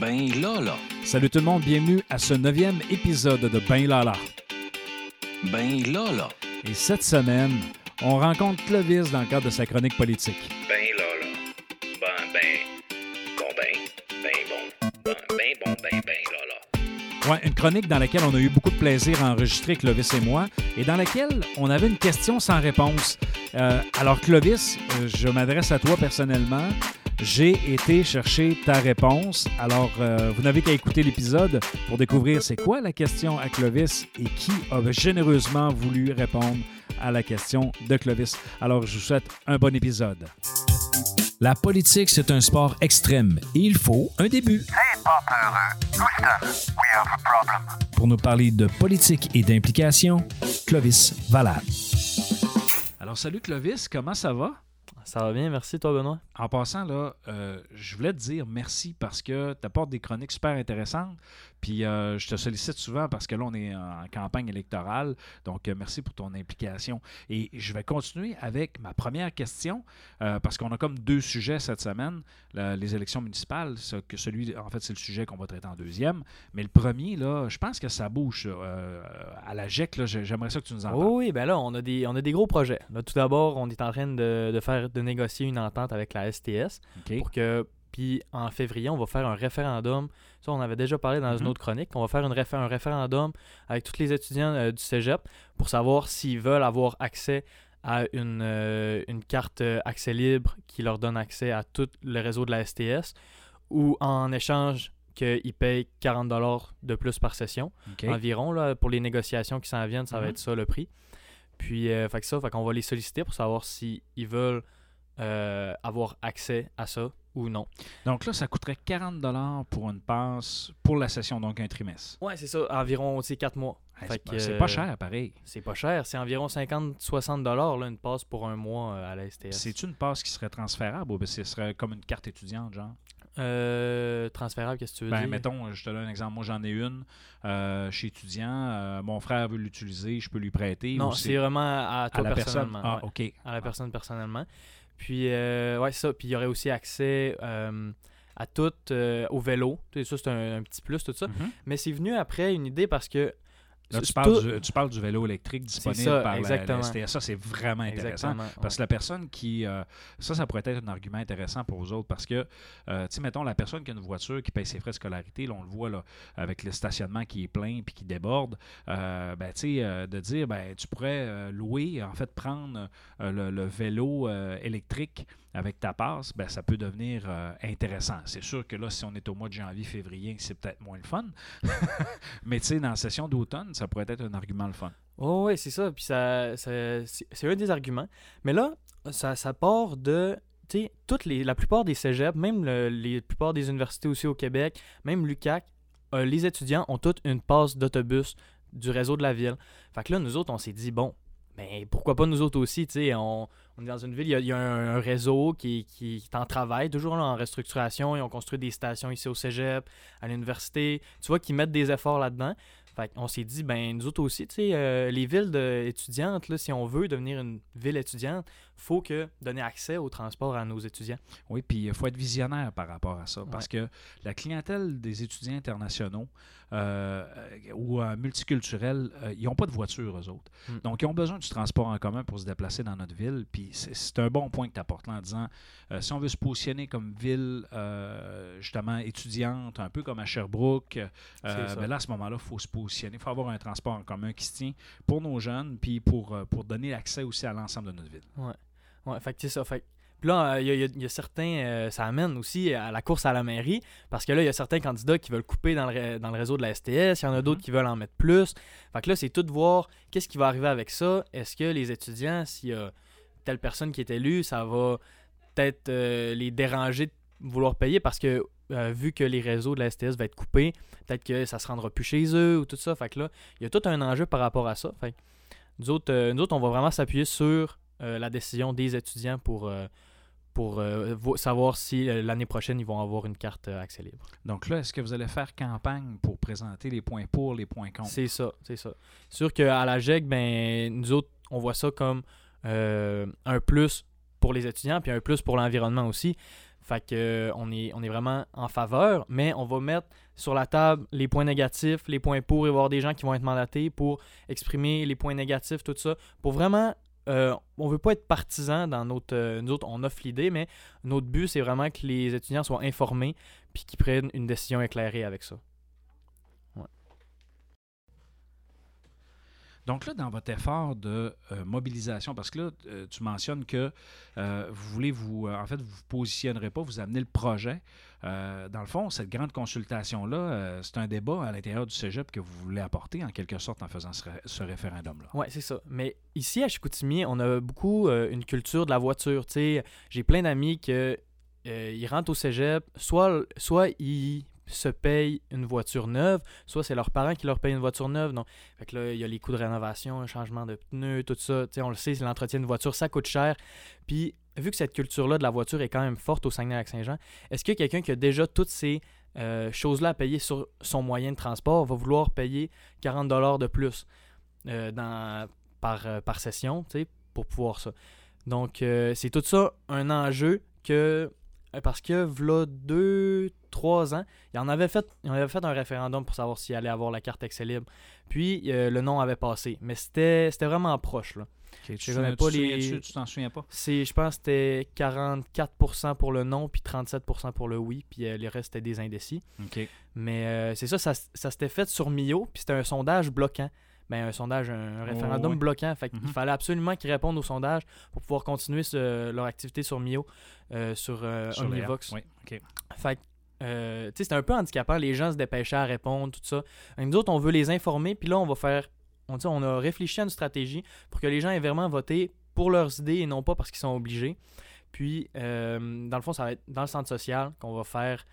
Ben là. Salut tout le monde, bienvenue à ce neuvième épisode de Ben Lala. Ben là là. Et cette semaine, on rencontre Clovis dans le cadre de sa chronique politique. Ben là là. Ben ben. Bon ben. Ben bon. Ben ben bon ben ben là. Ouais, une chronique dans laquelle on a eu beaucoup de plaisir à enregistrer Clovis et moi, et dans laquelle on avait une question sans réponse. Euh, alors Clovis, euh, je m'adresse à toi personnellement. J'ai été chercher ta réponse. Alors, euh, vous n'avez qu'à écouter l'épisode pour découvrir c'est quoi la question à Clovis et qui a généreusement voulu répondre à la question de Clovis. Alors, je vous souhaite un bon épisode. La politique, c'est un sport extrême et il faut un début. Hey, pas peureux. Houston, we have a problem. Pour nous parler de politique et d'implication, Clovis Valade. Alors, salut Clovis, comment ça va? Ça va bien, merci toi Benoît? En passant, là, euh, je voulais te dire merci parce que tu apportes des chroniques super intéressantes. Puis euh, je te sollicite souvent parce que là, on est en campagne électorale. Donc, euh, merci pour ton implication. Et je vais continuer avec ma première question parce qu'on a comme deux sujets cette semaine. La- les élections municipales, que celui, en fait, c'est le sujet qu'on va traiter en deuxième. Mais le premier, là, je pense que ça bouge. à la GEC, j'aimerais ça que tu nous en parles. Oui, ben là, on a des, on a des gros projets. Là, tout d'abord, on est en train de, de faire de négocier une entente avec la STS pour que. Puis en février, on va faire un référendum. Ça, on avait déjà parlé dans Mhm. une autre chronique. On va faire une un référendum avec tous les étudiants euh, du cégep pour savoir s'ils veulent avoir accès à une, euh, une carte euh, accès libre qui leur donne accès à tout le réseau de la STS ou en échange qu'ils payent 40 de plus par session environ là, pour les négociations qui s'en viennent, ça va Mhm. être ça le prix. Puis euh, fait que ça, fait qu'on va les solliciter pour savoir s'ils veulent euh, avoir accès à ça ou non. Donc là, ça coûterait 40 pour une passe pour la session, donc un trimestre. Ouais, c'est ça, environ 4 mois. C'est pas- euh, cher, pareil. C'est pas cher, c'est environ 50-60 dollars une passe pour un mois euh, à la STS. C'est une passe qui serait transférable ou bien ce serait comme une carte étudiante, genre? Euh, transférable, qu'est-ce que tu veux Ben, dire? mettons, je te donne un exemple. Moi, j'en ai une. euh, je suis étudiant. euh, mon frère veut l'utiliser. Je peux lui prêter. non, c'est vraiment à à toi la personne? personnellement. Ah, ouais. OK. à la personne personnellement. Puis, euh, ouais, ça. Puis, il y aurait aussi accès euh, à tout, euh, au vélo. Ça, c'est un, un petit plus, tout ça. Mhm. Mais c'est venu après une idée parce que. Là, tu parles, du, tu parles du vélo électrique disponible ça, par la- la, exactement. STS. Ça, c'est vraiment intéressant. Exactement. Parce que la personne qui. euh, ça, ça pourrait être un argument intéressant pour vous autres parce que, euh, tu sais, mettons, la personne qui a une voiture qui paye ses frais de scolarité, là, on le voit là, avec le stationnement qui est plein puis qui déborde, euh, ben, tu sais, euh, de dire, ben, tu pourrais louer, en fait, prendre le, le vélo électrique avec ta passe, ben, ça peut devenir euh, intéressant. C'est sûr que là, si on est au mois de janvier, février, c'est peut-être moins le fun. Mais tu sais, dans la session d'automne, ça pourrait être un argument le fun. Oh, ouais, c'est ça. Puis, ça, c'est un des arguments. Mais là, ça, part de. Toutes les, la plupart des cégeps, même le- les plupart des universités aussi au Québec, même l'UCAC, euh, les étudiants ont toutes une passe d'autobus du réseau de la ville. Fait que là, nous autres, on s'est dit, bon, mais pourquoi pas nous autres aussi, tu sais, on, on est dans une ville, il y a, un, réseau qui, est en travail, toujours en restructuration, ils ont construit des stations ici au cégep, à l'université, tu vois, qu'ils mettent des efforts là-dedans. Fait qu'on s'est dit, ben nous autres aussi, tu sais, euh, les villes de- étudiantes, là, si on veut devenir une ville étudiante, faut que donner accès au transport à nos étudiants. Oui, puis il faut être visionnaire par rapport à ça, parce que la clientèle des étudiants internationaux euh, euh, ou euh, multiculturels, ils n'ont pas de voiture, eux autres. Mm. Donc, ils ont besoin du transport en commun pour se déplacer dans notre ville. Puis c'est- un bon point que tu apportes là en disant, si on veut se positionner comme ville, justement, étudiante, un peu comme à Sherbrooke, ben là, à ce moment-là, il faut se positionner. Il faut avoir un transport en commun qui se tient pour nos jeunes, puis pour, euh, pour donner accès aussi à l'ensemble de notre ville. Ouais, fait que c'est ça. Fait que- là, euh, il y, a- il y a- certains, euh, ça amène aussi à la course à la mairie, parce que là, il y a certains candidats qui veulent couper dans le, dans le réseau de la STS, il y en a d'autres Mhm. qui veulent en mettre plus. Fait que là, c'est tout de voir qu'est-ce qui va arriver avec ça. Est-ce que les étudiants, s'il y a telle personne qui est élue, ça va peut-être euh, les déranger de vouloir payer, parce que euh, vu que les réseaux de la STS vont être coupés, peut-être que ça se rendra plus chez eux ou tout ça. Fait que là, il y a tout un enjeu par rapport à ça. Fait que nous autres, euh, nous autres, on va vraiment s'appuyer sur euh, la décision des étudiants pour, pour vo- savoir si l'année prochaine, ils vont avoir une carte accès libre. Donc là, est-ce que vous allez faire campagne pour présenter les points pour, les points contre? C'est ça, c'est ça. Sûr qu'à la GEC, ben, nous autres, on voit ça comme un plus pour les étudiants, puis un plus pour l'environnement aussi. Fait que euh, on est, vraiment en faveur, mais on va mettre sur la table les points négatifs, les points pour, et voir des gens qui vont être mandatés pour exprimer les points négatifs, tout ça. Pour vraiment, euh, on veut pas être partisan dans notre, euh, nous autres, on offre l'idée, mais notre but, c'est vraiment que les étudiants soient informés puis qu'ils prennent une décision éclairée avec ça. Donc là, dans votre effort de euh, mobilisation, parce que là, euh, tu mentionnes que euh, vous voulez vous, en fait, vous vous positionnerez pas, vous amenez le projet. Dans le fond, cette grande consultation-là, c'est un débat à l'intérieur du cégep que vous voulez apporter, en quelque sorte, en faisant ce, ré- ce référendum-là. Ouais, c'est ça. Mais ici, à Chicoutimi, on a beaucoup une culture de la voiture. J'ai plein d'amis que euh, ils rentrent au cégep, soit, soit ils se payent une voiture neuve, soit c'est leurs parents qui leur payent une voiture neuve. Donc, là, il y a les coûts de rénovation, un changement de pneus, tout ça. On le sait, l'entretien d'une voiture, ça coûte cher. Puis, vu que cette culture-là de la voiture est quand même forte au Saguenay-Lac-Saint-Jean, est-ce que quelqu'un qui a déjà toutes ces euh, choses-là à payer sur son moyen de transport va vouloir payer 40 de plus euh, dans, par, euh, par session, pour pouvoir ça? Donc, c'est tout ça un enjeu que, parce que, v'là deux, trois ans, il en avait fait, il en avait fait un référendum pour savoir s'il allait avoir la carte accès libre. Puis, euh, le nom avait passé. Mais c'était c'était vraiment proche, là. Ok, tu Je connais tu pas te les- t'en souviens pas? C'est, je pense que c'était 44% pour le non, puis 37% pour le oui, puis euh, les restes étaient des indécis. Mais euh, c'est ça, ça, ça s'était fait sur Mio, puis c'était un sondage bloquant. Ben, un sondage, un, référendum bloquant. Fait qu'il Mhm. fallait absolument qu'ils répondent au sondage pour pouvoir continuer ce- leur activité sur Mio, euh, sur, euh, Sur Omnivox. Oui, OK. Fait que, euh, c'était un peu handicapant. Les gens se dépêchaient à répondre, tout ça. Et nous autres, on veut les informer, puis là, on va faire. On, dit, on a réfléchi à une stratégie pour que les gens aient vraiment voté pour leurs idées et non pas parce qu'ils sont obligés. Puis, dans le fond, ça va être dans le centre social qu'on va faire.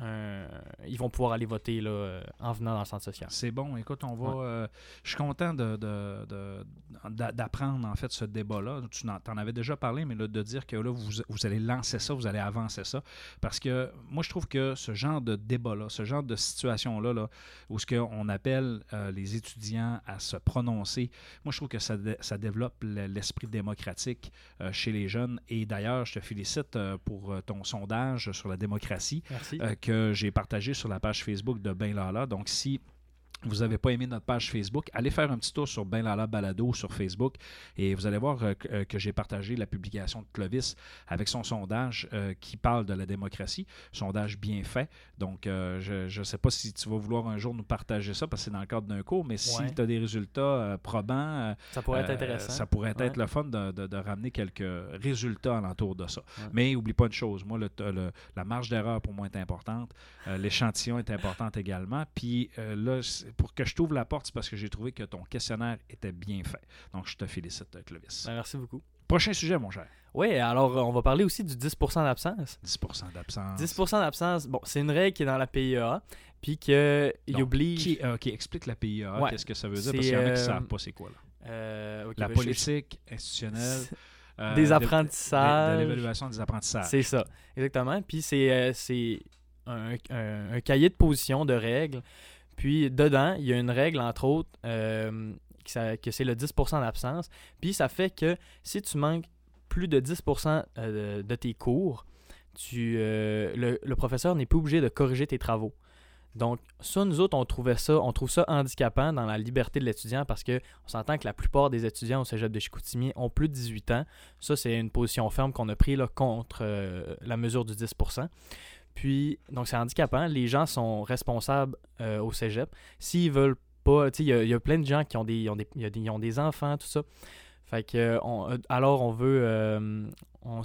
Un- Ils vont pouvoir aller voter là, euh, en venant dans le centre social. C'est bon. Écoute, on va. euh, je suis content de, de- de- d'apprendre en fait ce débat-là. Tu t'en avais déjà parlé, mais là, de dire que là, vous, vous allez lancer ça, vous allez avancer ça. Parce que moi, je trouve que ce genre de débat-là, ce genre de situation-là, là, où ce qu'on appelle euh, les étudiants à se prononcer, moi, je trouve que ça, ça développe le- l'esprit démocratique euh, chez les jeunes. Et d'ailleurs, je te félicite euh, pour euh, ton sondage sur la démocratie Merci. Que j'ai partagé sur la page Facebook de Ben Lala. Donc, si vous n'avez pas aimé notre page Facebook, allez faire un petit tour sur Ben Lala Balado sur Facebook et vous allez voir euh, que, euh, que j'ai partagé la publication de Clovis avec son sondage euh, qui parle de la démocratie. Sondage bien fait. Donc, euh, je ne sais pas si tu vas vouloir un jour nous partager ça parce que c'est dans le cadre d'un cours, mais si tu as des résultats probants, ça pourrait être intéressant. Ça pourrait être le fun de, de- de ramener quelques résultats alentour de ça. Ouais. Mais oublie pas une chose, moi, le, le- la marge d'erreur pour moi est importante. L'échantillon est important également. Puis là, pour que je t'ouvre la porte, c'est parce que j'ai trouvé que ton questionnaire était bien fait. Donc, je te félicite, Clovis. Ben, merci beaucoup. Prochain sujet, mon cher. Oui, alors on va parler aussi du 10% d'absence. 10% d'absence. 10% d'absence, bon, c'est une règle qui est dans la PIA, puis qu'il oblige. Qui, euh, OK, explique la PIA. Ouais. Qu'est-ce que ça veut dire? Parce qu'il y en a qui ne euh, savent pas c'est quoi. Là. euh, La ben, je- politique institutionnelle. euh, Des de- apprentissages. De, de l'évaluation des apprentissages. C'est ça, exactement. Puis c'est c'est un, un- un cahier de position de règles. Puis dedans, il y a une règle, entre autres, euh, que c'est le 10% d'absence. Puis ça fait que si tu manques plus de 10% euh, de, tes cours, tu, euh, le, professeur n'est plus obligé de corriger tes travaux. Donc, ça, nous autres, on trouvait ça, on trouve ça handicapant dans la liberté de l'étudiant parce que on s'entend que la plupart des étudiants au cégep de Chicoutimi ont plus de 18 ans. Ça, c'est une position ferme qu'on a pris là, contre la mesure du 10%. Puis, donc, c'est handicapant. Les gens sont responsables euh, au cégep. S'ils veulent pas, tu sais, il y a- plein de gens qui ont des, ils ont des, des- enfants, tout ça. Fait que, euh, euh, alors, on veut,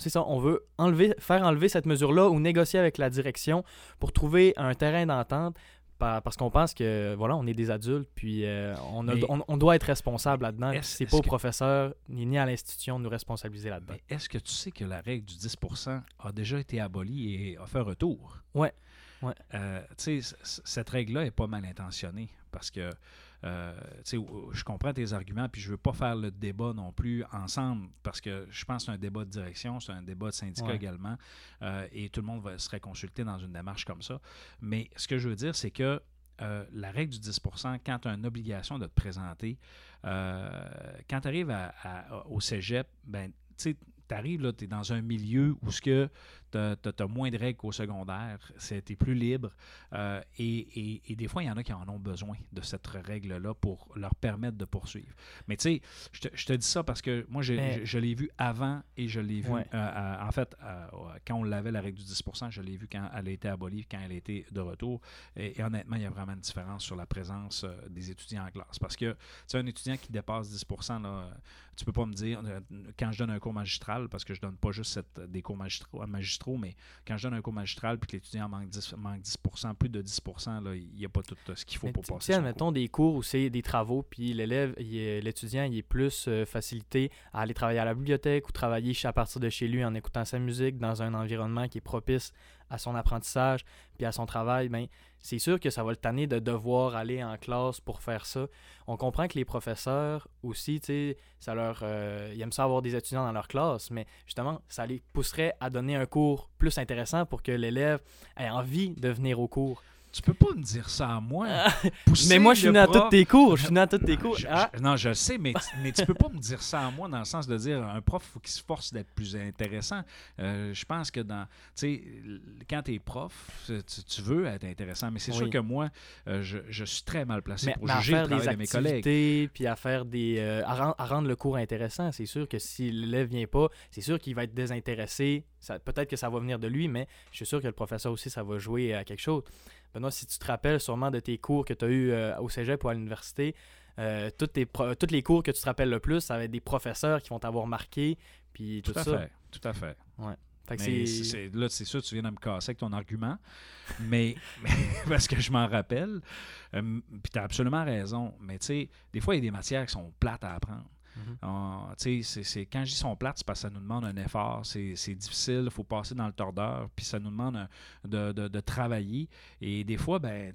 ça, on veut enlever, faire enlever cette mesure-là ou négocier avec la direction pour trouver un terrain d'entente parce qu'on pense que, voilà, on est des adultes, puis euh, on, a- on, on doit être responsable là-dedans. C'est est-ce pas au que- professeur ni, ni à l'institution de nous responsabiliser là-dedans. Est-ce que tu sais que la règle du 10 a déjà été abolie et a fait retour? Ouais. Ouais. Euh, tu sais, cette règle-là est pas mal intentionnée parce que, euh, je comprends tes arguments, puis je veux pas faire le débat non plus ensemble parce que je pense que c'est un débat de direction, c'est un débat de syndicat Ouais. également, euh, et tout le monde va, serait consulté dans une démarche comme ça. Mais ce que je veux dire, c'est que euh, la règle du 10 quand tu as une obligation de te présenter, quand tu arrives à- à- au cégep, ben, tu arrives, tu es dans un milieu où ce que tu as, moins de règles qu'au secondaire, tu es plus libre. euh, et, et- et des fois, il y en a qui en ont besoin de cette règle-là pour leur permettre de poursuivre. Mais tu sais, je te, dis ça parce que moi, Mais- je, je l'ai vu avant et je l'ai vu. Ouais. euh, à- en fait, euh, quand on l'avait, la règle du 10% je l'ai vu quand elle a été abolie, quand elle a été de retour. Et, et honnêtement, il y a vraiment une différence sur la présence euh, des étudiants en classe. Parce que, tu sais, un étudiant qui dépasse 10 là, euh, tu peux pas me dire, euh, quand je donne un cours magistral, parce que je donne pas juste cette- des cours magistraux, magistraux, mais quand je donne un cours magistral puis que l'étudiant manque 10, manque 10% plus de 10 là, il n'y a pas tout euh, ce qu'il faut Mais pour passer sais, son admettons des cours où c'est des travaux, puis l'élève, l'étudiant, il est plus euh, facilité à aller travailler à la bibliothèque ou travailler à partir de chez lui en écoutant sa musique dans un environnement qui est propice à son apprentissage puis à son travail. Ben, c'est sûr que ça va le tanner de devoir aller en classe pour faire ça. On comprend que les professeurs aussi, tu sais, ça leur, euh, ils aiment ça avoir des étudiants dans leur classe, mais justement, ça les pousserait à donner un cours plus intéressant pour que l'élève ait envie de venir au cours. Tu peux pas me dire ça à moi. Pousser Mais moi, je suis venu à prof- tous tes cours. Je suis venu à tous tes cours. Je- Ah, je- non, je sais, mais, tu- mais tu peux pas me dire ça à moi dans le sens de dire un prof, faut qu'il se force d'être plus intéressant. Euh, je pense que dans, tu sais, quand tu es prof, tu, tu veux être intéressant, mais c'est sûr que moi, euh, je, je suis très mal placé mais, pour mais à juger le faire des de mes collègues. puis à faire des, euh, à, à rendre le cours intéressant. C'est sûr que si l'élève vient pas, c'est sûr qu'il va être désintéressé. Peut-être que ça va venir de lui, mais je suis sûr que le professeur aussi, ça va jouer à quelque chose. Benoît, si tu te rappelles sûrement de tes cours que tu as eu euh, au cégep ou à l'université, euh, tous tes pro- tous les cours que tu te rappelles le plus, ça va être des professeurs qui vont t'avoir marqué, puis tout, Tout à ça. fait, tout à fait. Fait que Mais c'est- c'est- c'est- là, c'est sûr, tu viens de me casser avec ton argument, mais, mais- parce que je m'en rappelle. Euh, Puis tu as absolument raison. Mais tu sais, des fois, il y a des matières qui sont plates à apprendre. Mhm. Sais, c'est- c'est- quand je dis sont plates, c'est parce que ça nous demande un effort. C'est c'est difficile, il faut passer dans le tordeur, puis ça nous demande un- de, de- de travailler. Et des fois, ben,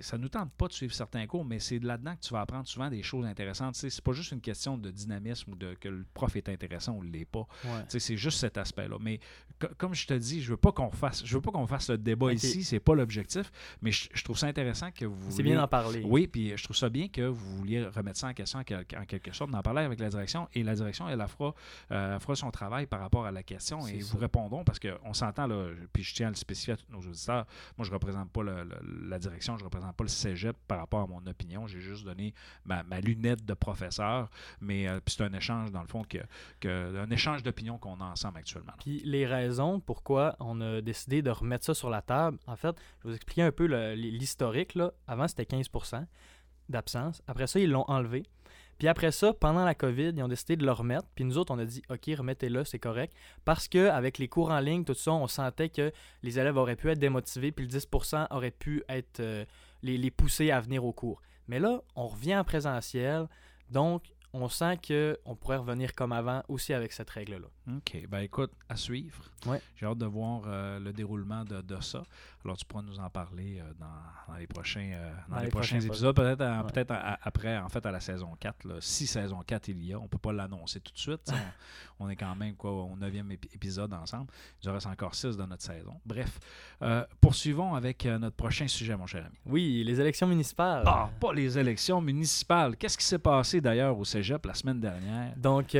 ça nous tente pas de suivre certains cours, mais c'est là-dedans que tu vas apprendre souvent des choses intéressantes. Sais, C'est pas juste une question de dynamisme ou de que le prof est intéressant ou ne l'est pas. Ouais. C'est juste cet aspect-là. Mais co- comme je te dis, je veux pas qu'on fasse, je veux pas qu'on fasse le débat Ok. ici. C'est pas l'objectif. Mais je, je trouve ça intéressant que vous. C'est bien d'en parler. Oui, puis je trouve ça bien que vous vouliez remettre ça en question en quelque sorte, d'en parler avec la direction. Et la direction, elle, elle fera, euh, fera son travail par rapport à la question et ça. vous répondrons parce qu'on s'entend, là, puis je tiens à le spécifier à tous nos auditeurs. Moi, je ne représente pas le- le- la direction, je ne représente pas le cégep par rapport à mon opinion. J'ai juste donné ma, ma lunette de professeur. Mais euh, c'est un échange, dans le fond, que, que, un échange d'opinions qu'on a ensemble actuellement. Puis les raisons pourquoi on a décidé de remettre ça sur la table, en fait, je vais vous expliquer un peu l'historique. Avant, c'était 15% d'absence. Après ça, ils l'ont enlevé. Puis après ça, pendant la COVID, ils ont décidé de le remettre. Puis nous autres, on a dit, OK, remettez-le, c'est correct. Parce que avec les cours en ligne, tout ça, on sentait que les élèves auraient pu être démotivés, puis le 10% aurait pu être euh, les, les pousser à venir au cours. Mais là, on revient en présentiel. Donc, on sent qu'on pourrait revenir comme avant aussi avec cette règle-là. OK. Ben écoute, à suivre. Ouais. J'ai hâte de voir euh, le déroulement de, de ça. Alors, tu pourras nous en parler euh, dans, dans les prochains, euh, dans Dans les les prochains prochains épisodes. Peut-être Ouais. après, en fait, à la saison 4. là. Si saison 4 il y a, on ne peut pas l'annoncer tout de suite. on, on est quand même quoi, au 9e épi- épisode ensemble. Il nous reste encore 6 dans notre saison. Bref, poursuivons avec notre prochain sujet, mon cher ami. Oui, les élections municipales. Ah, pas les élections municipales. Qu'est-ce qui s'est passé d'ailleurs au cégep la semaine dernière? Donc,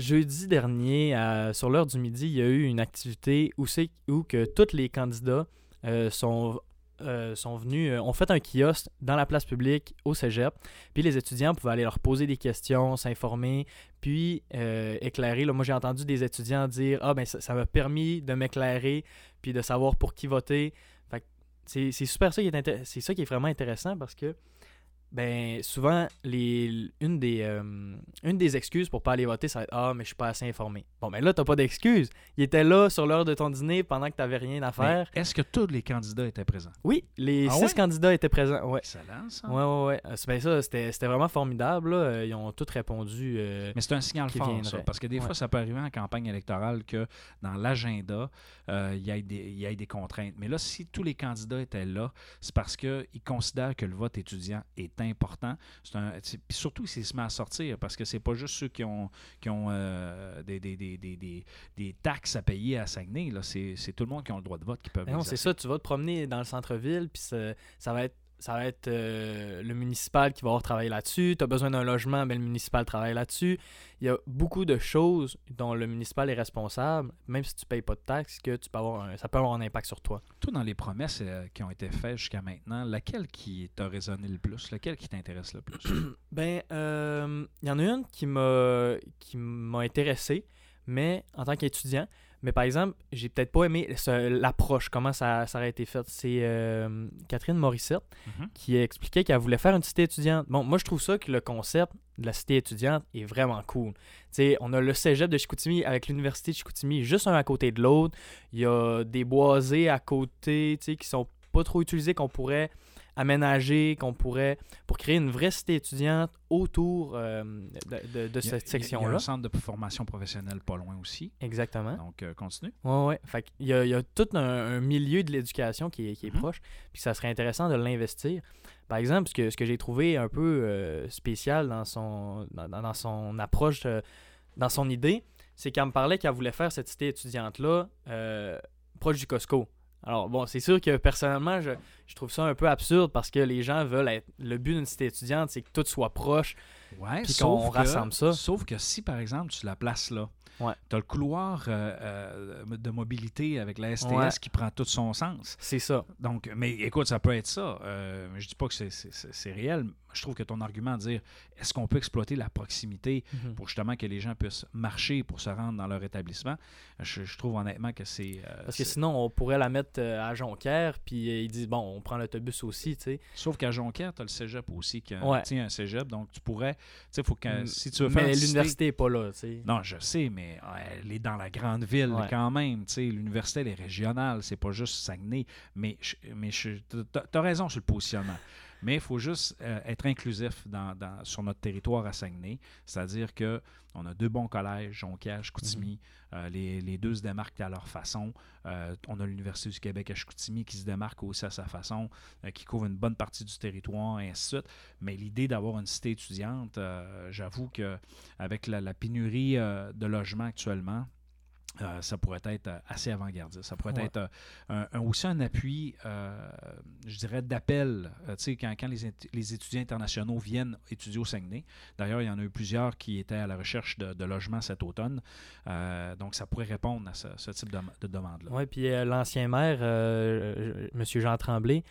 jeudi dernier, sur l'heure du midi, il y a eu une activité où, où que tous les candidats euh, sont, euh, sont venus, euh, ont fait un kiosque dans la place publique au cégep. Puis les étudiants pouvaient aller leur poser des questions, s'informer, puis éclairer. Là, moi, j'ai entendu des étudiants dire Ah, ben ça m'a permis de m'éclairer, puis de savoir pour qui voter. C'est, super ça qui est, c'est ça qui est vraiment intéressant parce que ben souvent les une des euh, une des excuses pour pas aller voter ça va être ah mais je suis pas assez informé. Bon mais là t'as pas d'excuse. Il était là sur l'heure de ton dîner pendant que t'avais rien à faire. Est-ce que tous les candidats étaient présents? Oui, les Ah six ouais? candidats étaient présents. Ouais. Excellent, ça. Ouais ouais ouais. Euh, c'est- ben ça c'était c'était vraiment formidable là. Euh, Ils ont tous répondu euh, Mais c'est un signal fort, ça, parce que des Ouais. fois, ça peut arriver en campagne électorale que dans l'agenda, euh, il y, ait des- il y ait des contraintes. Mais là, si tous les candidats étaient là, c'est parce qu'ils considèrent que le vote étudiant est important. C'est un, surtout s'il se met à sortir, parce que c'est pas juste ceux qui ont, qui ont euh, des, des, des, des, des- des taxes à payer à Saguenay. là. C'est c'est tout le monde qui a le droit de vote qui peut Ben non, c'est ça, tu vas te promener dans le centre-ville, puis ça, ça va être ça va être euh, le municipal qui va avoir travaillé là-dessus. Tu as besoin d'un logement, ben, le municipal travaille là-dessus. Il y a beaucoup de choses dont le municipal est responsable, même si tu payes pas de taxes, que tu peux avoir un- ça peut avoir un impact sur toi. Toi, dans les promesses euh, qui ont été faites jusqu'à maintenant, laquelle qui t'a résonné le plus? Laquelle qui t'intéresse le plus? Ben, euh, il y en a une qui m'a qui m'a intéressé, mais en tant qu'étudiant. Mais par exemple, j'ai peut-être pas aimé l'approche, comment ça, ça aurait été fait. C'est euh, Catherine Morissette Mhm. qui expliquait qu'elle voulait faire une cité étudiante. Bon, moi, je trouve ça que le concept de la cité étudiante est vraiment cool. Tu sais, on a le cégep de Chicoutimi avec l'université de Chicoutimi juste un à côté de l'autre. Il y a des boisés à côté, tu sais, qui sont pas trop utilisés, qu'on pourrait aménager, qu'on pourrait pour créer une vraie cité étudiante autour euh, de, cette a- Il y a section-là. un centre de formation professionnelle pas loin aussi. Exactement. Donc, euh, continue. Ouais, ouais. Fait qu'il y a, il y a tout un, un milieu de l'éducation qui est, qui est Mhm. proche, puis ça serait intéressant de l'investir. Par exemple, ce que, ce que j'ai trouvé un peu euh, spécial dans son, dans, son approche, dans son idée, c'est qu'elle me parlait qu'elle voulait faire cette cité étudiante-là proche du Costco. Alors, bon, c'est sûr que personnellement, je, je trouve ça un peu absurde parce que les gens veulent être. Le but d'une cité étudiante, c'est que tout soit proche. Ouais, Puis qu'on rassemble ça. Sauf que si, par exemple, tu la places là, Ouais. tu as le couloir euh, euh, de mobilité avec la STS Ouais. qui prend tout son sens. C'est ça. Donc, mais écoute, ça peut être ça. Euh, je dis pas que c'est- réel. Je trouve que ton argument de dire est-ce qu'on peut exploiter la proximité Mhm. pour justement que les gens puissent marcher pour se rendre dans leur établissement, je, je trouve honnêtement que c'est. euh, Parce que sinon, on pourrait la mettre à Jonquière, puis ils disent, bon, on prend l'autobus aussi, tu sais. Sauf qu'à Jonquière, tu as le cégep aussi qui Ouais. tient un cégep. Donc, tu pourrais. Tu sais, faut que. Si tu veux faire. Mais l'université n'est pas là, tu sais. Non, je sais, mais elle est dans la grande ville Ouais. quand même. tu sais, L'université, elle est régionale, c'est pas juste Saguenay. Mais, je- mais t'as t'as raison sur le positionnement. Mais il faut juste euh, être inclusif dans, dans- sur notre territoire à Saguenay. C'est-à-dire que on a deux bons collèges, Jonquière, Chicoutimi. Euh, les, les deux se démarquent à leur façon. Euh, on a l'Université du Québec à Chicoutimi qui se démarque aussi à sa façon, qui couvre une bonne partie du territoire, et ainsi de suite. Mais l'idée d'avoir une cité étudiante, j'avoue que avec la, la pénurie de logements actuellement, euh, ça pourrait être euh, assez avant-gardiste. Ça pourrait Ouais. être euh, un- un- aussi un appui, euh, je dirais, d'appel. Euh, tu sais, quand, quand les, étudiants internationaux viennent étudier au Saguenay. D'ailleurs, il y en a eu plusieurs qui étaient à la recherche de, de logements cet automne. Donc, ça pourrait répondre à ce, ce type de, de demande-là. Oui, puis l'ancien maire, M. Jean Tremblay,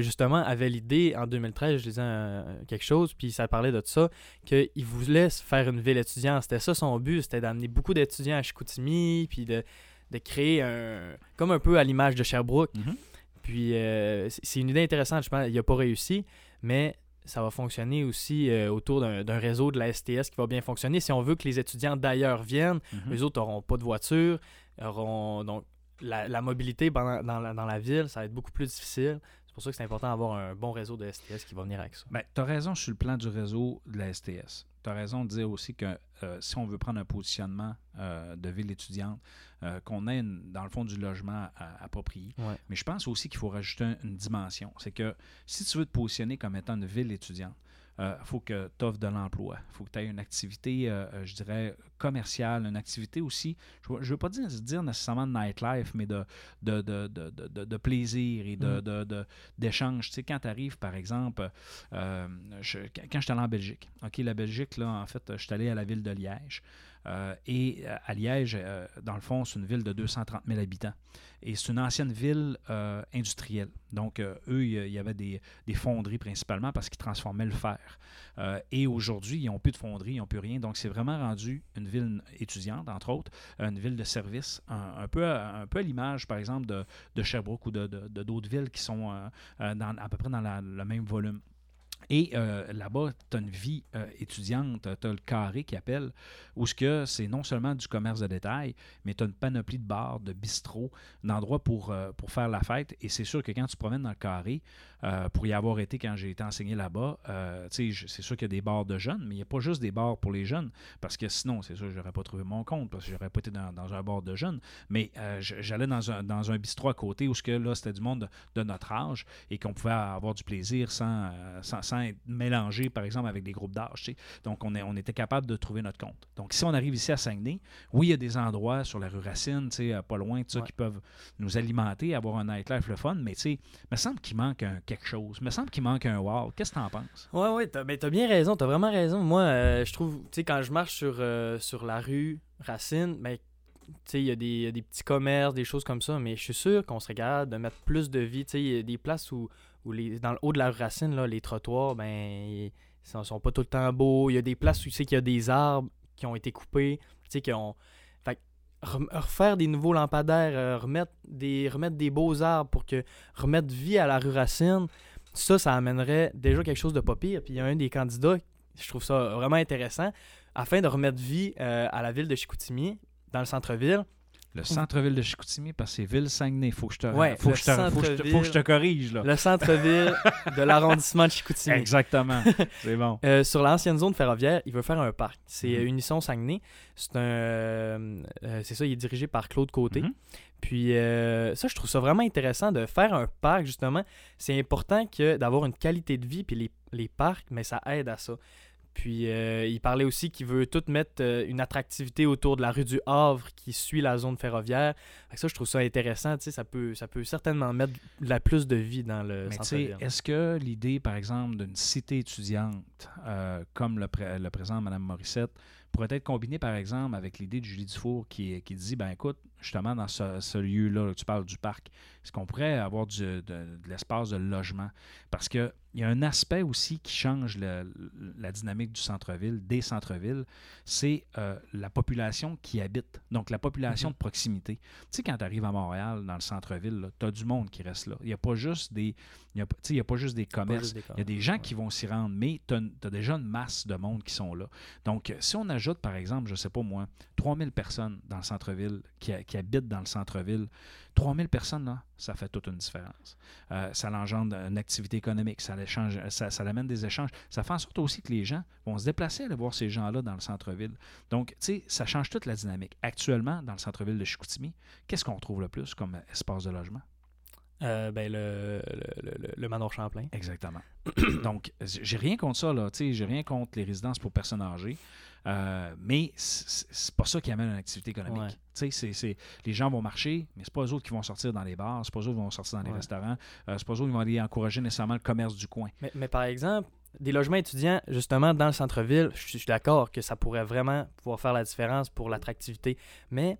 justement, avait l'idée, en 2013, je disais quelque chose, puis ça parlait de ça, qu'il voulait faire une ville étudiante. C'était ça son but, c'était d'amener beaucoup d'étudiants à Chicoutimi, puis de, de créer un... comme un peu à l'image de Sherbrooke. Mhm. Puis euh, c'est une idée intéressante, je pense. Il n'a pas réussi, mais ça va fonctionner aussi euh, autour d'un réseau de la STS qui va bien fonctionner. Si on veut que les étudiants d'ailleurs viennent, Mhm. les autres n'auront pas de voiture, auront donc la, la mobilité pendant- dans, la, dans la ville, ça va être beaucoup plus difficile. C'est pour ça que c'est important d'avoir un bon réseau de STS qui va venir avec ça. Ben, tu as raison sur le plan du réseau de la STS. Tu as raison de dire aussi que euh, si on veut prendre un positionnement euh, de ville étudiante, euh, qu'on ait une- dans le fond du logement à- approprié. Ouais. Mais je pense aussi qu'il faut rajouter un- une dimension. C'est que si tu veux te positionner comme étant une ville étudiante, il faut que tu offres de l'emploi. Il faut que tu aies une activité, euh, euh, je dirais, commerciale, une activité aussi, je ne veux pas dire, dire nécessairement de nightlife, mais de, de, de, de, de- plaisir et de, Mm. de- de- d'échange. Tu sais, quand tu arrives, par exemple, euh, je- quand quand j'étais allé en Belgique, OK, la Belgique, là, en fait, je suis allé à la ville de Liège. Euh, et euh, à Liège, euh, dans le fond, c'est une ville de 230 000 habitants. Et c'est une ancienne ville industrielle. Donc, eux, il y avait des, fonderies principalement parce qu'ils transformaient le fer. Et aujourd'hui, ils n'ont plus de fonderie, ils n'ont plus rien. Donc, c'est vraiment rendu une ville étudiante, entre autres, une ville de service, un, peu, à- l'image, par exemple, de, Sherbrooke ou d'autres villes qui sont à peu près dans le même volume. Et euh, là-bas, tu as une vie euh, étudiante, tu as le carré qui appelle, où ce que c'est non seulement du commerce de détail, mais tu as une panoplie de bars, de bistrots, d'endroits pour, euh, pour faire la fête. Et c'est sûr que quand tu promènes dans le carré, euh, pour y avoir été quand j'ai été enseigné là-bas, euh, c'est sûr qu'il y a des bars de jeunes, mais il n'y a pas juste des bars pour les jeunes, parce que sinon, c'est sûr, j'aurais pas trouvé mon compte, parce que j'aurais pas été dans, dans un bar de jeunes. Mais euh, j'allais dans un, dans un bistrot à côté où ce que là, c'était du monde de, de notre âge et qu'on pouvait avoir du plaisir sans, sans, sans sans être mélangé, par exemple, avec des groupes d'âge. Donc, on, est, on était capable de trouver notre compte. Donc, si on arrive ici à Saguenay, oui, il y a des endroits sur la rue Racine, pas loin, Ouais. qui peuvent nous alimenter, avoir un nightlife le fun, mais il me semble qu'il manque un, quelque chose. Il me semble qu'il manque un wow. Qu'est-ce que tu en penses? Ouais, ouais, t'as, mais t'as bien raison, t'as vraiment raison. Moi, euh, je trouve, tu sais, quand je marche sur, euh, sur la rue Racine, ben, tu sais, il y, a des- il y a des petits commerces, des choses comme ça, mais je suis sûr qu'on serait capable de mettre plus de vie. Tu sais, il y a des places où, où les, dans le haut de la rue Racine, là, les trottoirs, ben, ils sont, sont pas tout le temps beaux. Il y a des places où tu sais qu'il y a des arbres qui ont été coupés, tu sais, qui ont. Refaire des nouveaux lampadaires, euh, remettre, des, remettre des beaux arbres pour que remettre vie à la rue Racine, ça, ça amènerait déjà quelque chose de pas pire. Puis il y a un des candidats, je trouve ça vraiment intéressant, afin de remettre vie euh, à la ville de Chicoutimi, dans le centre-ville. Le centre-ville de Chicoutimi, parce que c'est Ville-Saguenay. Faut que je te, Ouais, faut que je te, faut que je te- faut que je te corrige, là. Le centre-ville de l'arrondissement de Chicoutimi. Exactement. c'est bon. Euh, sur l'ancienne zone ferroviaire, il veut faire un parc. C'est Mhm. Unisson Saguenay. C'est un, euh, euh, c'est ça, il est dirigé par Claude Côté. Mhm. Puis euh, ça, je trouve ça vraiment intéressant de faire un parc, justement. C'est important que d'avoir une qualité de vie, puis les, les parcs, mais ça aide à ça. Puis euh, il parlait aussi qu'il veut tout mettre euh, une attractivité autour de la rue du Havre qui suit la zone ferroviaire. Ça, je trouve ça intéressant. Ça peut, ça peut certainement mettre la plus de vie dans le centre-ville. est-ce que l'idée, par exemple, d'une cité étudiante, euh, comme le, pré- le présente Mme Morissette, pourrait être combinée, par exemple, avec l'idée de Julie Dufour qui, qui dit, ben écoute, justement, dans ce, ce lieu-là, tu parles du parc, est-ce qu'on pourrait avoir du- de, de l'espace de logement? Parce qu'il y a un aspect aussi qui change le- la dynamique du centre-ville, des centres-villes, c'est euh, la population qui habite, donc la population Mhm. de proximité. Tu sais, quand tu arrives à Montréal, dans le centre-ville, tu as du monde qui reste là. Il n'y a pas juste des, y a, y pas juste des commerces. Il y a des gens ouais. qui vont s'y rendre, mais tu as, déjà une masse de monde qui sont là. Donc, si on ajoute, par exemple, je ne sais pas moi, 3000 personnes dans le centre-ville, qui, qui habitent dans le centre-ville, 3000 personnes, là, ça fait toute une différence. Euh, ça engendre une activité économique, ça, l'échange- ça, ça amène des échanges. Ça fait en sorte aussi que les gens vont se déplacer aller voir ces gens-là dans le centre-ville. Donc, tu sais, ça change toute la dynamique. Actuellement, dans le centre-ville de Chicoutimi, qu'est-ce qu'on trouve le plus comme espace de logement? Euh, ben, le, le, le, le manoir Champlain. Exactement. Donc, j'ai rien contre ça, là. Tu sais, j'ai rien contre les résidences pour personnes âgées. Euh, mais c'est pas ça qui amène une activité économique. Ouais. Sais, c'est- c'est- les gens vont marcher, mais c'est pas eux autres qui vont sortir dans les bars, c'est pas eux autres qui vont sortir dans les Ouais. restaurants, euh, c'est pas eux autres qui vont aller encourager nécessairement le commerce du coin. Mais, mais par exemple, des logements étudiants, justement, dans le centre-ville, je suis d'accord que ça pourrait vraiment pouvoir faire la différence pour l'attractivité. Mais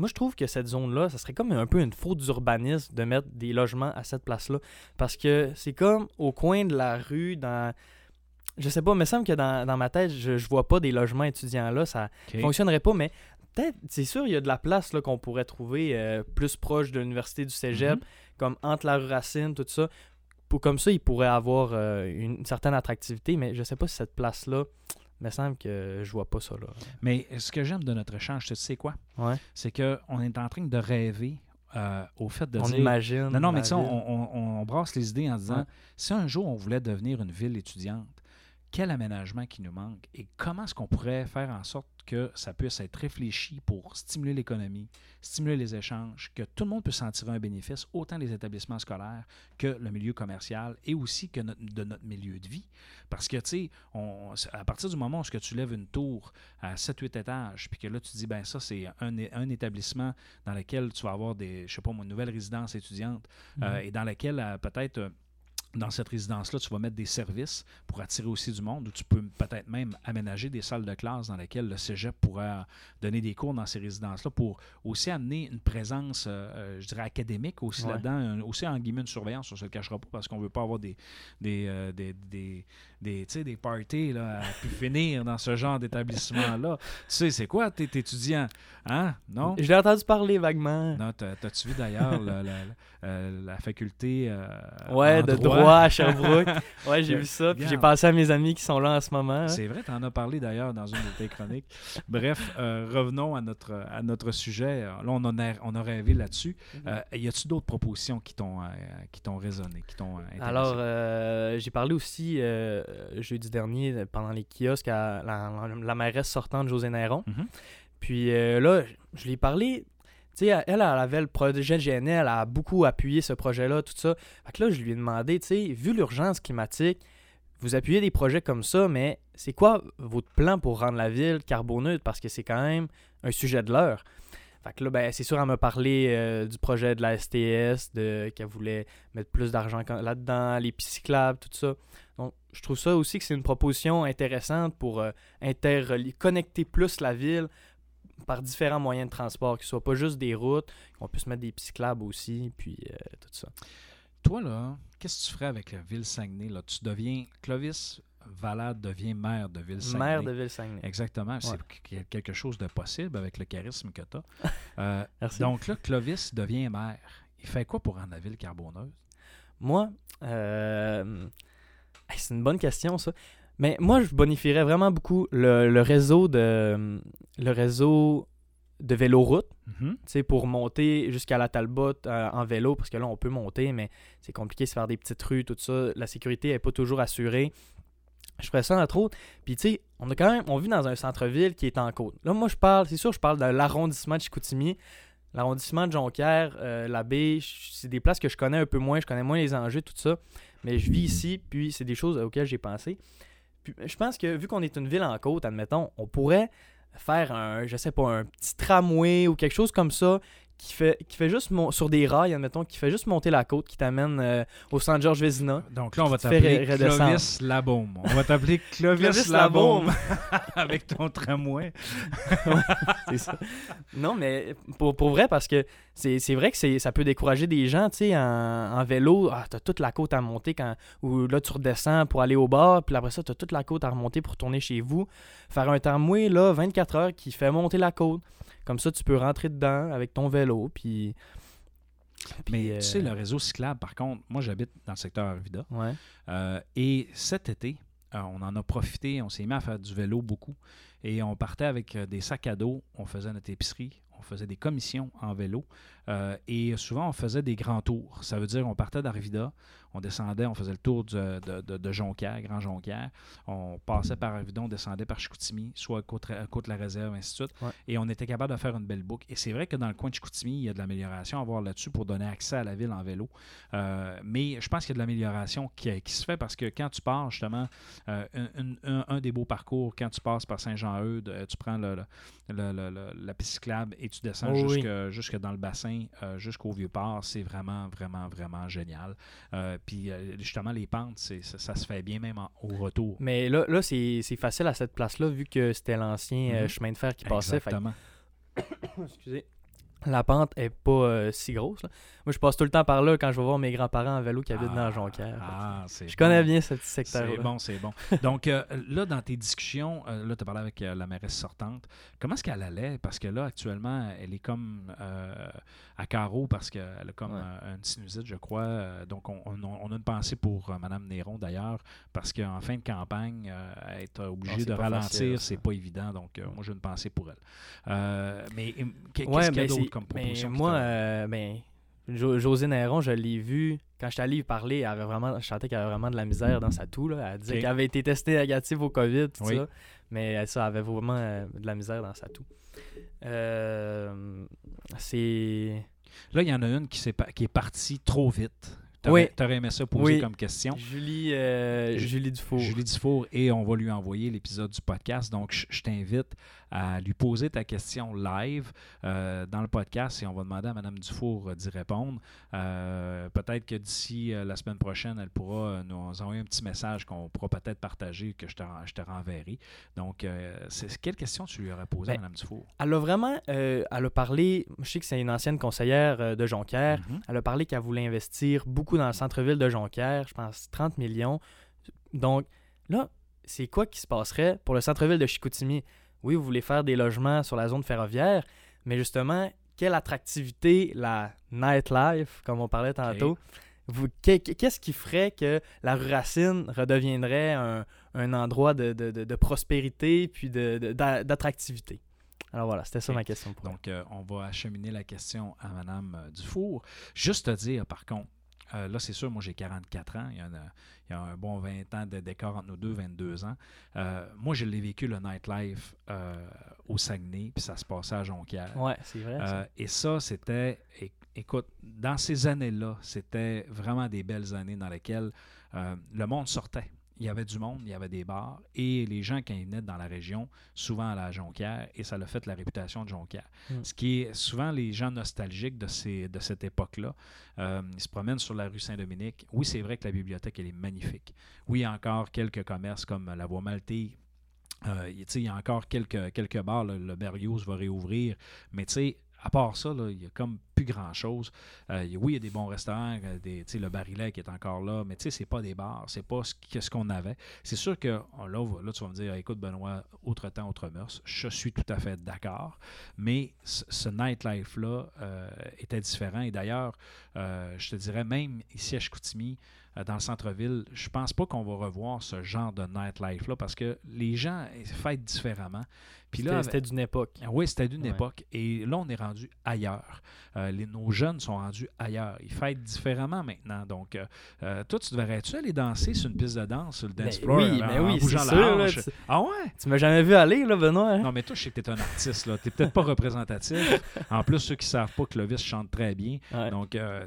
moi, je trouve que cette zone-là, ça serait comme un peu une faute d'urbanisme de mettre des logements à cette place-là. Parce que c'est comme au coin de la rue, dans. Je sais pas, il me semble que dans, dans ma tête, je, je vois pas des logements étudiants là. Ça OK? fonctionnerait pas, mais peut-être, c'est sûr, il y a de la place là, qu'on pourrait trouver euh, plus proche de l'université du cégep, Mhm. comme entre la rue Racine, tout ça. Pour, comme ça, il pourrait avoir euh, une, certaine attractivité, mais je sais pas si cette place-là, il me semble que je vois pas ça là. Mais ce que j'aime de notre échange, tu sais quoi? Ouais. C'est qu'on est en train de rêver euh, au fait de on dire... imagine. Non, non, mais tu on, on- on brasse les idées en disant Ouais. si un jour on voulait devenir une ville étudiante, quel aménagement qui nous manque et comment est-ce qu'on pourrait faire en sorte que ça puisse être réfléchi pour stimuler l'économie, stimuler les échanges, que tout le monde puisse en tirer un bénéfice, autant les établissements scolaires que le milieu commercial et aussi que notre- de notre milieu de vie. Parce que, tu sais, à partir du moment où ce que tu lèves une tour à 7-8 étages, puis que là, tu dis, ben ça, c'est un, un établissement dans lequel tu vas avoir des, je sais pas une nouvelle résidence étudiante euh, Mhm. et dans laquelle euh, peut-être euh, dans cette résidence-là, tu vas mettre des services pour attirer aussi du monde, ou tu peux peut-être même aménager des salles de classe dans lesquelles le cégep pourrait euh, donner des cours dans ces résidences-là pour aussi amener une présence, euh, euh, je dirais, académique aussi Ouais. là-dedans, aussi en guillemets une surveillance, on se le cachera pas parce qu'on veut pas avoir des, des, euh, des, des, des, des parties là, à pu finir dans ce genre d'établissement-là. Tu sais, c'est quoi, t'es étudiant? Hein? Non? Je l'ai entendu parler vaguement. Non, t'as- t'as-tu vu d'ailleurs la, la- euh, la faculté euh, Ouais, de droit? à Sherbrooke. Ouais, j'ai vu ça. Puis j'ai pensé à mes amis qui sont là en ce moment. C'est vrai, tu en as parlé d'ailleurs dans une de tes chroniques. Bref, euh, revenons à notre, à notre sujet. Là, on, en a, on a rêvé là-dessus. Mhm. Euh, y a-tu d'autres propositions qui t'ont qui t'ont résonné, qui t'ont intéressé? Alors, j'ai parlé aussi jeudi dernier, euh, pendant les kiosques, à la, la, la mairesse sortante, José Néron. Mhm. Puis euh, là, je lui ai parlé. Tu sais, elle, elle avait le projet GNL, elle a beaucoup appuyé ce projet-là, tout ça. Fait que là, je lui ai demandé, tu sais, vu l'urgence climatique, vous appuyez des projets comme ça, mais c'est quoi votre plan pour rendre la ville carboneutre? Parce que c'est quand même un sujet de l'heure. Fait que là, ben, c'est sûr, elle m'a parlé euh, du projet de la STS, de, qu'elle voulait mettre plus d'argent là-dedans, les pistes cyclables, tout ça. Je trouve ça aussi que c'est une proposition intéressante pour euh, connecter plus la ville par différents moyens de transport, que ce soit pas juste des routes, qu'on puisse mettre des cyclables aussi, puis euh, tout ça. Toi, là, qu'est-ce que tu ferais avec la ville Saguenay? Là? Tu deviens. Clovis Valade devient maire de ville Saguenay. Maire de Ville-Saguenay. Exactement. C'est Ouais. quelque chose de possible avec le charisme que tu as. Merci. donc là, Clovis devient maire. Il fait quoi pour rendre la ville carboneuse? Moi, euh, c'est une bonne question ça. Mais moi, je bonifierais vraiment beaucoup le, le réseau de le réseau de véloroute, Mhm. pour monter jusqu'à la Talbot euh, en vélo, parce que là, on peut monter, mais c'est compliqué de se faire des petites rues, tout ça. La sécurité n'est pas toujours assurée. Je ferais ça entre autres. Puis tu sais, on a quand même, on vit dans un centre-ville qui est en côte. Là, moi, je parle, c'est sûr, je parle de l'arrondissement de Chicoutimi. L'arrondissement de Jonquière, euh, la baie, c'est des places que je connais un peu moins, je connais moins les enjeux, tout ça. Mais je vis ici, puis c'est des choses auxquelles j'ai pensé. Puis je pense que vu qu'on est une ville en côte, admettons, on pourrait faire un, je sais pas, un petit tramway ou quelque chose comme ça qui fait, qui fait juste mon- sur des rails, admettons, qui fait juste monter la côte, qui t'amène euh, au centre Georges Vézina. Donc là, on va t'appeler. Clovis Labaume. On va t'appeler Clovis, Clovis Labaume avec ton tramway. c'est ça. Non, mais pour, pour vrai, parce que c'est c'est vrai que c'est- ça peut décourager des gens, tu sais, en, en vélo. Ah, t'as toute la côte à monter quand. Ou là, tu redescends pour aller au bar, puis après ça, t'as toute la côte à remonter pour tourner chez vous. Faire un tramway, là, 24 heures qui fait monter la côte. Comme ça, tu peux rentrer dedans avec ton vélo, puis. puis, Mais euh, tu sais, le réseau cyclable, par contre, moi, j'habite dans le secteur. Ouais. Euh, et cet été, euh, on en a profité, on s'est mis à faire du vélo beaucoup. Et on partait avec euh, des sacs à dos, on faisait notre épicerie, on faisait des commissions en vélo. euh, et souvent, on faisait des grands tours. Ça veut dire on partait d'Arvida, on descendait, on faisait le tour du- de, de, de Jonquière, Grand Jonquière. On passait par Arvida, on descendait par Chicoutimi, soit Côte, Côte la Réserve, ainsi de suite. Ouais. Et on était capable de faire une belle boucle. Et c'est vrai que dans le coin de Chicoutimi, il y a de l'amélioration à voir là-dessus pour donner accès à la ville en vélo. Euh, mais je pense qu'il y a de l'amélioration qui, qui se fait parce que quand tu pars, justement, euh, un, un- un- un des beaux parcours, quand tu passes par Saint-Jean-Eudes, euh, tu prends le, la piste cyclable et tu descends Oh oui. jusque, jusque dans le bassin, euh, jusqu'au Vieux-Port. C'est vraiment, vraiment, vraiment génial. Euh, puis, euh, justement, les pentes, c'est- ça, ça se fait bien même en- au retour. Mais là, là c'est c'est facile à cette place-là, vu que c'était l'ancien euh, Mhm. chemin de fer qui passait. Fait Exactement. excusez, la pente est pas euh, si grosse. là. Moi, je passe tout le temps par là quand je vais voir mes grands-parents en vélo qui habitent dans Ah, Jonquière. Ah, c'est je connais bon. bien ce petit secteur-là. C'est bon, c'est bon. Donc, euh, là, dans tes discussions, euh, là, tu as parlé avec la mairesse sortante. Comment est-ce qu'elle allait? Parce que là, actuellement, elle est comme à carreau parce qu'elle a comme Ouais. une sinusite, je crois. Donc, on, on- on a une pensée pour Mme Néron, d'ailleurs, parce qu'en fin de campagne, être obligé Ah, de ralentir, c'est pas évident. Donc, moi, j'ai une pensée pour elle. Mais qu'est- qu'est-ce Ouais, qu'il y a d'autre? Comme mais proposition? moi, euh, ben, Jo- José Néron, je l'ai vu. Quand j'étais allé lui parler, elle avait vraiment, je sentais qu'elle avait vraiment de la misère dans sa toux. Là. Elle disait qu'elle avait été testée négative au COVID, tout Oui. ça. Mais ça elle avait vraiment euh, de la misère dans sa toux. Euh, c'est. Là, il y en a une qui, s'est pa- qui est partie trop vite. T'aurais, Oui. t'aurais aimé ça poser Oui. comme question. Julie, euh, Ju- Julie Dufour. Julie Dufour et on va lui envoyer l'épisode du podcast. Donc, je, je t'invite à lui poser ta question live euh, dans le podcast et on va demander à Mme Dufour euh, d'y répondre. Euh, peut-être que d'ici la semaine prochaine, elle pourra nous envoyer un petit message qu'on pourra peut-être partager, que je te, je te renverrai. Donc, c'est, quelle question tu lui aurais posée Ben, Mme Dufour? Elle a vraiment. elle a parlé. Je sais que c'est une ancienne conseillère de Jonquière. Mhm. Elle a parlé qu'elle voulait investir beaucoup dans le centre-ville de Jonquière, je pense 30 millions. Donc là, c'est quoi qui se passerait pour le centre-ville de Chicoutimi? Oui, vous voulez faire des logements sur la zone ferroviaire, mais justement, quelle attractivité la nightlife, comme on parlait tantôt, vous- qu'est-ce qui ferait que la rue Racine redeviendrait un, un endroit de, de- de- de prospérité puis de- d'attractivité? Alors voilà, c'était ça ma question pour. Donc, euh, on va acheminer la question à Mme euh, Dufour. Juste te dire, par contre, euh, là, c'est sûr, moi, j'ai 44 ans. Il y, a il y a un bon 20 ans de d'écart entre nous deux, 22 ans. Euh, moi, je l'ai vécu, le nightlife, euh, au Saguenay, puis ça se passait à Jonquière. Ouais, c'est vrai. ça. Euh, et ça, c'était, écoute, dans ces années-là, c'était vraiment des belles années dans lesquelles euh, le monde sortait. Il y avait du monde, il y avait des bars, et les gens, quand ils venaient dans la région, souvent à la Jonquière, et ça l'a fait la réputation de Jonquière. Mm. Ce qui est souvent les gens nostalgiques de, ces, de cette époque-là, euh, ils se promènent sur la rue Saint-Dominique. Oui, c'est vrai que la bibliothèque, elle est magnifique. Oui, il y a encore quelques commerces comme la Voie Maltais. Euh, il y a encore quelques, quelques bars, le Berrios va réouvrir, mais tu sais, à part ça, il n'y a comme plus grand-chose. Euh, oui, il y a des bons restaurants, euh, des, le Barillet qui est encore là, mais sais, c'est pas des bars, c'est pas ce qu'on avait. C'est sûr que oh, là, là, tu vas me dire, écoute, Benoît, autre temps, autre mœurs. Je suis tout à fait d'accord, mais ce, ce nightlife-là euh, était différent. Et d'ailleurs, je te dirais, même ici à Chicoutimi, dans le centre-ville, je pense pas qu'on va revoir ce genre de nightlife-là parce que les gens fêtent différemment. Puis là, C'était d'une époque. ah Oui, c'était d'une Ouais. époque. Et là, on est rendu ailleurs. Euh, les, nos jeunes sont rendus ailleurs. Ils fêtent différemment maintenant. Donc, euh, euh, toi, tu devrais-tu aller danser sur une piste de danse, sur le dance Ben floor, oui, en, ben en oui, bougeant c'est la là, hanche? tu- Ah ouais? Tu m'as jamais vu aller, là, Benoît? hein? Non, mais toi, je sais que tu es un artiste. Tu n'es peut-être pas représentatif. En plus, ceux qui ne savent pas, Clovis chante très bien. Ouais. Donc, euh,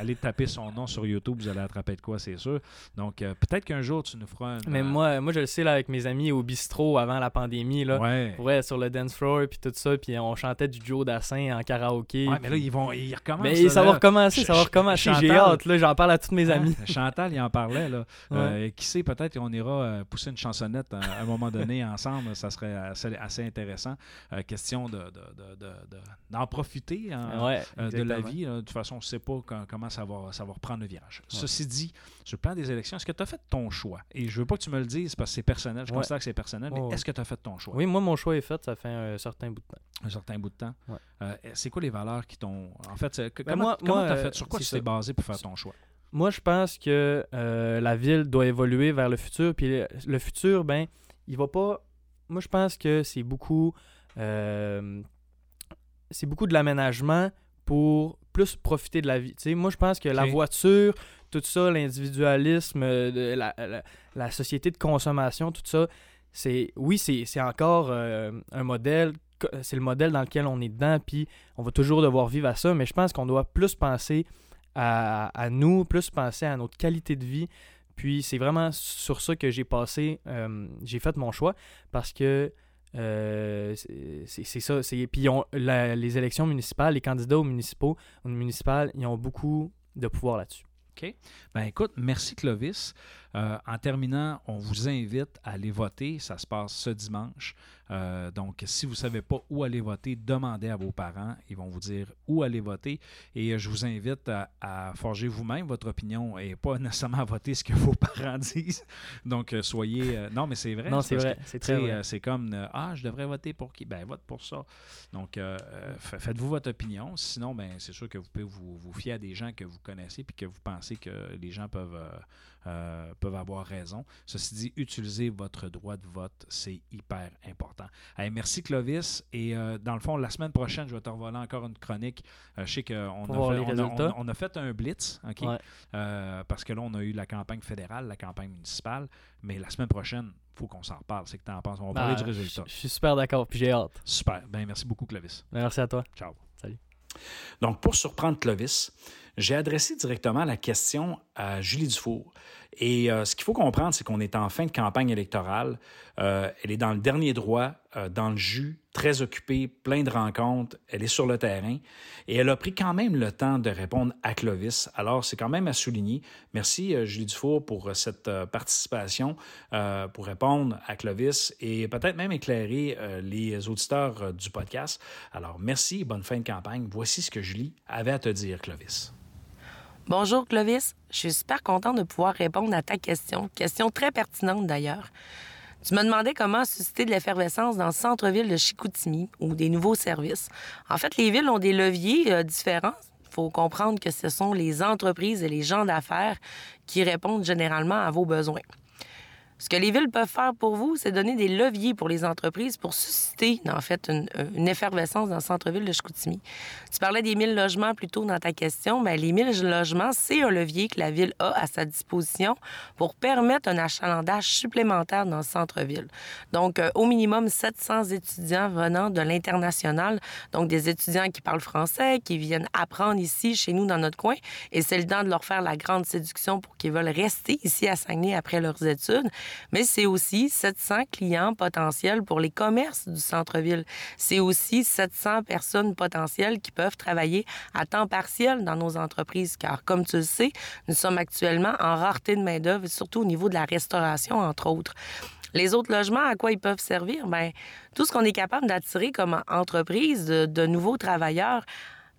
allez taper son nom sur YouTube, vous allez attraper de quoi, c'est sûr. Donc, peut-être qu'un jour, tu nous feras un. Mais moi, moi, je le sais, là, avec mes amis au bistrot avant la pandémie, là. Ouais. Ouais, sur le dance floor, puis tout ça, puis on chantait du Joe Dassin en karaoké. Ouais, mais là, ils vont. Ils recommencent. Mais là, ça va recommencer, ça va recommencer. J'ai Chantal. hâte, là, j'en parle à tous mes Hein? amis. Chantal, il en parlait. Là. Ouais. Euh, qui sait, peut-être qu'on ira euh, pousser une chansonnette à, un moment donné ensemble. Ça serait assez, assez intéressant. Euh, question de, de- de- de- d'en profiter hein, Ouais, euh, de la vie. là. De toute façon, on ne sait pas quand- comment ça va, ça va reprendre le virage. Ceci dit, sur le plan des élections, est-ce que tu as fait ton choix? Et je veux pas que tu me le dises parce que c'est personnel. Je Ouais. considère que c'est personnel. Mais Ouais, ouais. est-ce que tu as fait ton choix? Oui, moi, mon choix est fait, ça fait un certain bout de temps. Un certain bout de temps. Ouais. Euh, c'est quoi les valeurs qui t'ont. En fait, que- Ben, comment moi- comment moi, t'as euh, fait? Sur quoi tu t'es basé pour faire ton choix? Moi, je pense que euh, la ville doit évoluer vers le futur. Puis le, futur, ben, il va pas. Moi, je pense que c'est beaucoup. euh, c'est beaucoup de l'aménagement pour plus profiter de la vie. Tu sais, moi, je pense que la voiture, tout ça, l'individualisme, la- la société de consommation, tout ça, c'est oui, c'est encore euh, un modèle. C'est le modèle dans lequel on est dedans, puis on va toujours devoir vivre à ça, mais je pense qu'on doit plus penser à, à nous, plus penser à notre qualité de vie. Puis c'est vraiment sur ça que j'ai passé, euh, j'ai fait mon choix parce que euh, c'est ça. Puis la- les élections municipales, les candidats aux municipaux, aux municipales, ils ont beaucoup de pouvoir là-dessus. Ben écoute, merci Clovis. Euh, en terminant, on vous invite à aller voter. Ça se passe ce dimanche. Euh, donc, si vous ne savez pas où aller voter, demandez à vos parents. Ils vont vous dire où aller voter. Et je vous invite à, à forger vous-même votre opinion et pas nécessairement à voter ce que vos parents disent. Donc, euh, soyez... euh, non, mais c'est vrai. non, c'est vrai, c'est très vrai. c'est comme Ah, je devrais voter pour qui Ben, vote pour ça. Donc, fa- faites-vous votre opinion. Sinon, ben, c'est sûr que vous pouvez vous, vous fier à des gens que vous connaissez puis que vous pensez que les gens peuvent, euh, peuvent avoir raison. Ceci dit, utilisez votre droit de vote. C'est hyper important. Hey, merci, Clovis. Et euh, dans le fond, la semaine prochaine, je vais te revoler encore une chronique. Euh, je sais qu'on a, fait- les on a- résultats. on a- on a fait un blitz. Ouais. Euh, parce que là, on a eu la campagne fédérale, la campagne municipale. Mais la semaine prochaine, il faut qu'on s'en reparle. C'est que tu en penses. On va parler Ben, du résultat. Je je suis super d'accord, puis j'ai hâte. Super. Ben, merci beaucoup, Clovis. Merci à toi. Ciao. Salut. Donc, pour surprendre Clovis, j'ai adressé directement la question à Julie Dufour. Et euh, ce qu'il faut comprendre, c'est qu'on est en fin de campagne électorale. Euh, elle est dans le dernier droit, euh, dans le jus, très occupée, plein de rencontres. Elle est sur le terrain. Et elle a pris quand même le temps de répondre à Clovis. Alors, c'est quand même à souligner. Merci, Julie Dufour, pour cette participation, pour répondre à Clovis et peut-être même éclairer les auditeurs du podcast. Alors, merci, bonne fin de campagne. Voici ce que Julie avait à te dire, Clovis. Bonjour Clovis, je suis super contente de pouvoir répondre à ta question, question très pertinente d'ailleurs. Tu me demandais comment susciter de l'effervescence dans le centre-ville de Chicoutimi ou des nouveaux services. En fait, les villes ont des leviers euh, différents. Il faut comprendre que ce sont les entreprises et les gens d'affaires qui répondent généralement à vos besoins. Ce que les villes peuvent faire pour vous, c'est donner des leviers pour les entreprises pour susciter, en fait, une, effervescence dans le centre-ville de Chicoutimi. Tu parlais des 1000 logements plus tôt dans ta question. Bien, les 1000 logements, c'est un levier que la ville a à sa disposition pour permettre un achalandage supplémentaire dans le centre-ville. Donc, euh, au minimum 700 étudiants venant de l'international, donc des étudiants qui parlent français, qui viennent apprendre ici, chez nous, dans notre coin. Et c'est le temps de leur faire la grande séduction pour qu'ils veulent rester ici à Saguenay après leurs études mais c'est aussi 700 clients potentiels pour les commerces du centre-ville. C'est aussi 700 personnes potentielles qui peuvent travailler à temps partiel dans nos entreprises, car comme tu le sais, nous sommes actuellement en rareté de main-d'œuvre, surtout au niveau de la restauration, entre autres. Les autres logements, à quoi ils peuvent servir? Bien, tout ce qu'on est capable d'attirer comme entreprise de, de nouveaux travailleurs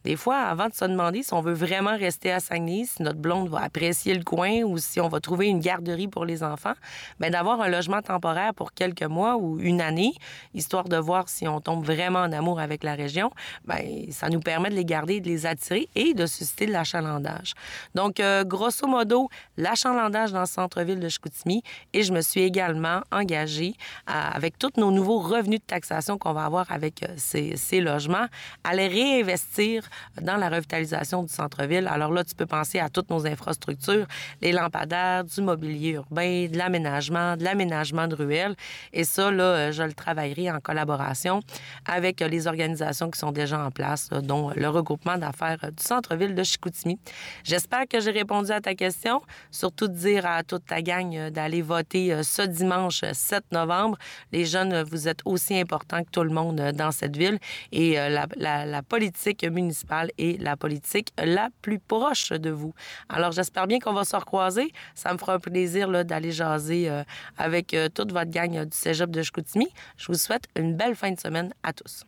des fois, avant de se demander si on veut vraiment rester à Saguenay, si notre blonde va apprécier le coin ou si on va trouver une garderie pour les enfants, bien, d'avoir un logement temporaire pour quelques mois ou une année, histoire de voir si on tombe vraiment en amour avec la région, bien, ça nous permet de les garder, de les attirer et de susciter de l'achalandage. Donc, euh, grosso modo, l'achalandage dans le centre-ville de Chicoutimi et je me suis également engagée avec tous nos nouveaux revenus de taxation qu'on va avoir avec euh, ces, ces logements à les réinvestir dans la revitalisation du centre-ville. Alors là, tu peux penser à toutes nos infrastructures, les lampadaires, du mobilier urbain, de l'aménagement, de l'aménagement de ruelles. Et ça, là, euh, je le travaillerai en collaboration avec euh, les organisations qui sont déjà en place, dont le regroupement d'affaires euh, du centre-ville de Chicoutimi. J'espère que j'ai répondu à ta question. Surtout dire à toute ta gang euh, d'aller voter euh, ce dimanche euh, 7 novembre. Les jeunes, euh, vous êtes aussi importants que tout le monde euh, dans cette ville. Et euh, la politique municipale et la politique la plus proche de vous. Alors, j'espère bien qu'on va se recroiser. Ça me fera un plaisir d'aller jaser euh, avec euh, toute votre gang euh, du cégep de Chicoutimi. Je vous souhaite une belle fin de semaine à tous.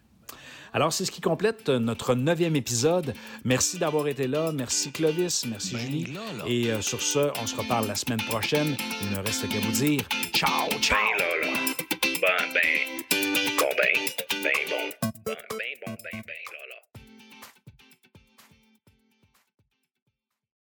Alors, c'est ce qui complète notre neuvième épisode. Merci d'avoir été là. Merci Clovis. Merci Julie. Et sur ce, on se reparle la semaine prochaine. Il ne reste qu'à vous dire ciao,